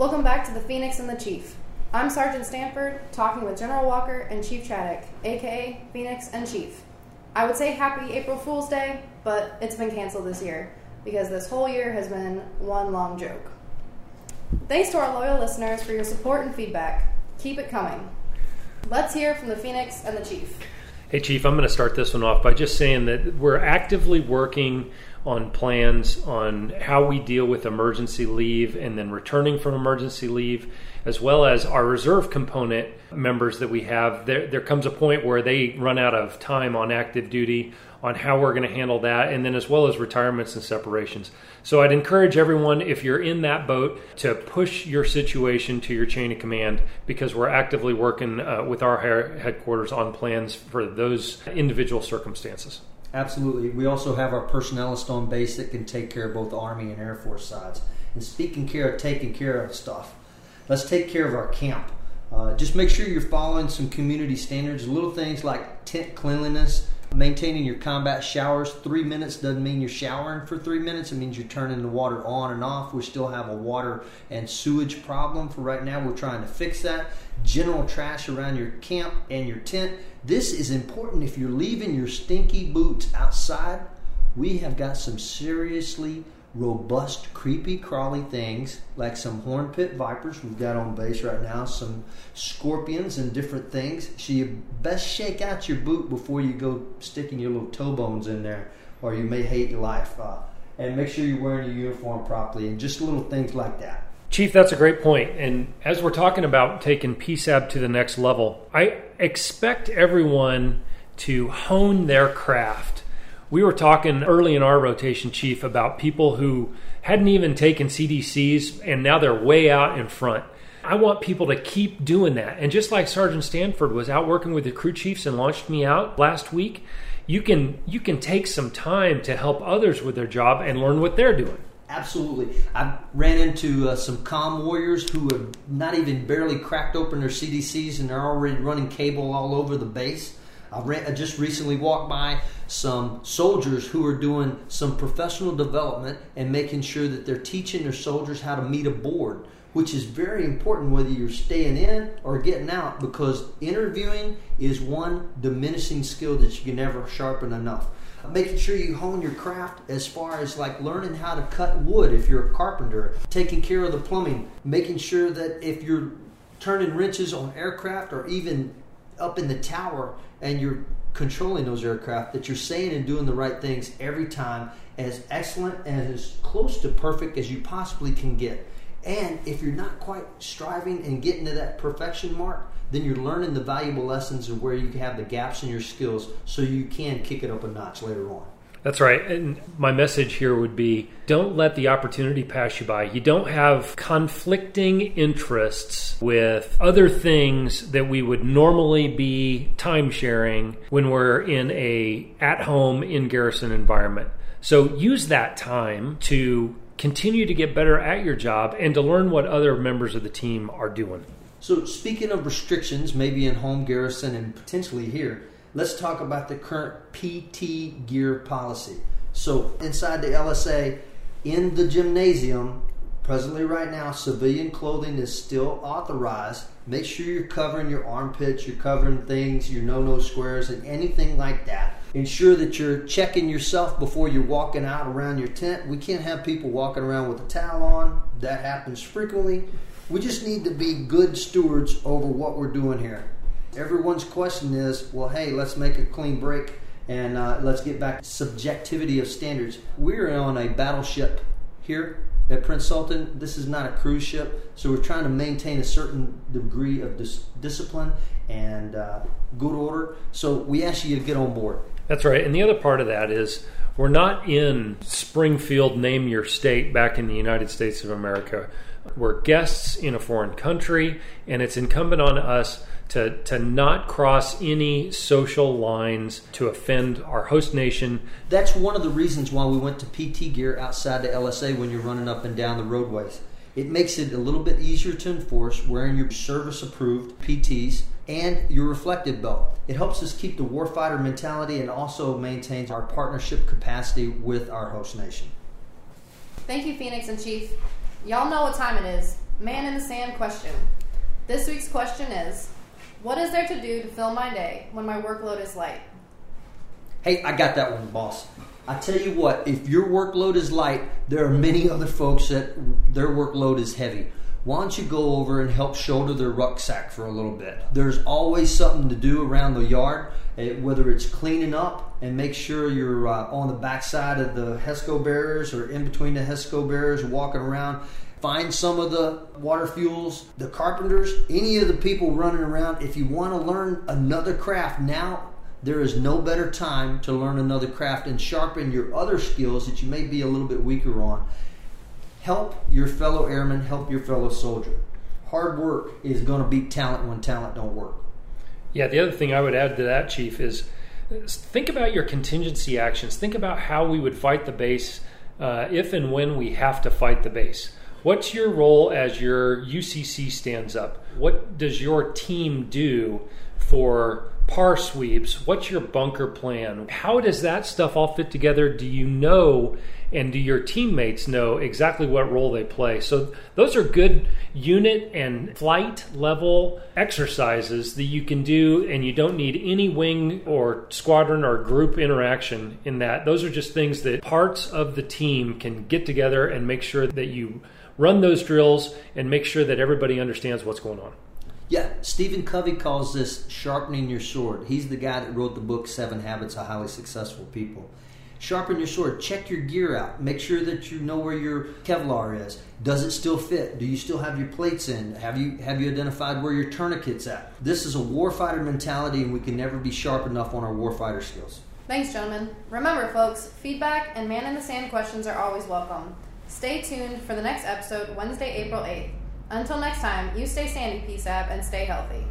Welcome back to the Phoenix and the Chief. I'm Sergeant Stanford, talking with General Walker and Chief Chaddock, aka Phoenix and Chief. I would say happy April Fool's Day, but it's been canceled this year because this whole year has been one long joke. Thanks to our loyal listeners for your support and feedback. Keep it coming. Let's hear from the Phoenix and the Chief. Hey, Chief, I'm going to start this one off by just saying that we're actively working on plans on how we deal with emergency leave and then returning from emergency leave, as well as our reserve component members that we have. There, there comes a point where they run out of time on active duty on how we're going to handle that, and then as well as retirements and separations. So I'd encourage everyone, if you're in that boat, to push your situation to your chain of command because we're actively working uh, with our headquarters on plans for those individual circumstances. Absolutely. We also have our personnelist on base that can take care of both Army and Air Force sides. And speaking care of taking care of stuff, let's take care of our camp. Uh, just make sure you're following some community standards, little things like tent cleanliness, Maintaining your combat showers, three minutes doesn't mean you're showering for three minutes. It means you're turning the water on and off. We still have a water and sewage problem for right now. We're trying to fix that. General trash around your camp and your tent. This is important if you're leaving your stinky boots outside. We have got some seriously robust, creepy, crawly things like some horn pit vipers we've got on base right now, some scorpions and different things. So you best shake out your boot before you go sticking your little toe bones in there, or you may hate your life. Uh, and make sure you're wearing your uniform properly, and just little things like that. Chief, that's a great point. And as we're talking about taking PSAB to the next level, I expect everyone to hone their craft we were talking early in our rotation, Chief, about people who hadn't even taken CDCs and now they're way out in front. I want people to keep doing that. And just like Sergeant Stanford was out working with the crew chiefs and launched me out last week, you can you can take some time to help others with their job and learn what they're doing. Absolutely. I ran into uh, some com warriors who have not even barely cracked open their CDCs and they're already running cable all over the base. I, ran, I just recently walked by some soldiers who are doing some professional development and making sure that they're teaching their soldiers how to meet a board, which is very important whether you're staying in or getting out because interviewing is one diminishing skill that you can never sharpen enough. Making sure you hone your craft as far as like learning how to cut wood if you're a carpenter, taking care of the plumbing, making sure that if you're turning wrenches on aircraft or even up in the tower and you're controlling those aircraft that you're saying and doing the right things every time as excellent and as close to perfect as you possibly can get. And if you're not quite striving and getting to that perfection mark, then you're learning the valuable lessons of where you have the gaps in your skills so you can kick it up a notch later on. That's right. And my message here would be don't let the opportunity pass you by. You don't have conflicting interests with other things that we would normally be time sharing when we're in a at home in garrison environment. So use that time to continue to get better at your job and to learn what other members of the team are doing. So speaking of restrictions, maybe in home garrison and potentially here, let's talk about the current PT gear policy. So, inside the LSA, in the gymnasium, presently right now, civilian clothing is still authorized. Make sure you're covering your armpits, you're covering things, your no no squares, and anything like that. Ensure that you're checking yourself before you're walking out around your tent. We can't have people walking around with a towel on, that happens frequently. We just need to be good stewards over what we're doing here everyone's question is, well, hey, let's make a clean break and uh, let's get back to subjectivity of standards. We're on a battleship here at Prince Sultan. This is not a cruise ship, so we're trying to maintain a certain degree of dis- discipline and uh, good order. So we ask you to get on board. That's right. And the other part of that is we're not in Springfield, name your state, back in the United States of America. We're guests in a foreign country, and it's incumbent on us to, to not cross any social lines to offend our host nation. That's one of the reasons why we went to PT gear outside the LSA when you're running up and down the roadways. It makes it a little bit easier to enforce wearing your service approved PTs and your reflective belt. It helps us keep the warfighter mentality and also maintains our partnership capacity with our host nation. Thank you, Phoenix and Chief. Y'all know what time it is. Man in the Sand question. This week's question is What is there to do to fill my day when my workload is light? Hey, I got that one, boss. I tell you what, if your workload is light, there are many other folks that their workload is heavy. Why don't you go over and help shoulder their rucksack for a little bit? There's always something to do around the yard, eh, whether it's cleaning up and make sure you're uh, on the backside of the HESCO barriers or in between the HESCO barriers, walking around. Find some of the water fuels, the carpenters, any of the people running around. If you want to learn another craft, now there is no better time to learn another craft and sharpen your other skills that you may be a little bit weaker on. Help your fellow airman, help your fellow soldier. Hard work is going to beat talent when talent don't work. Yeah, the other thing I would add to that, Chief, is think about your contingency actions. Think about how we would fight the base uh, if and when we have to fight the base. What's your role as your UCC stands up? What does your team do for PAR sweeps? What's your bunker plan? How does that stuff all fit together? Do you know and do your teammates know exactly what role they play? So, those are good unit and flight level exercises that you can do, and you don't need any wing or squadron or group interaction in that. Those are just things that parts of the team can get together and make sure that you run those drills and make sure that everybody understands what's going on. Stephen Covey calls this sharpening your sword. He's the guy that wrote the book Seven Habits of Highly Successful People. Sharpen your sword. Check your gear out. Make sure that you know where your Kevlar is. Does it still fit? Do you still have your plates in? Have you have you identified where your tourniquets at? This is a warfighter mentality, and we can never be sharp enough on our warfighter skills. Thanks, gentlemen. Remember, folks, feedback and man in the sand questions are always welcome. Stay tuned for the next episode, Wednesday, April 8th. Until next time, you stay sandy, PSAB, and stay healthy.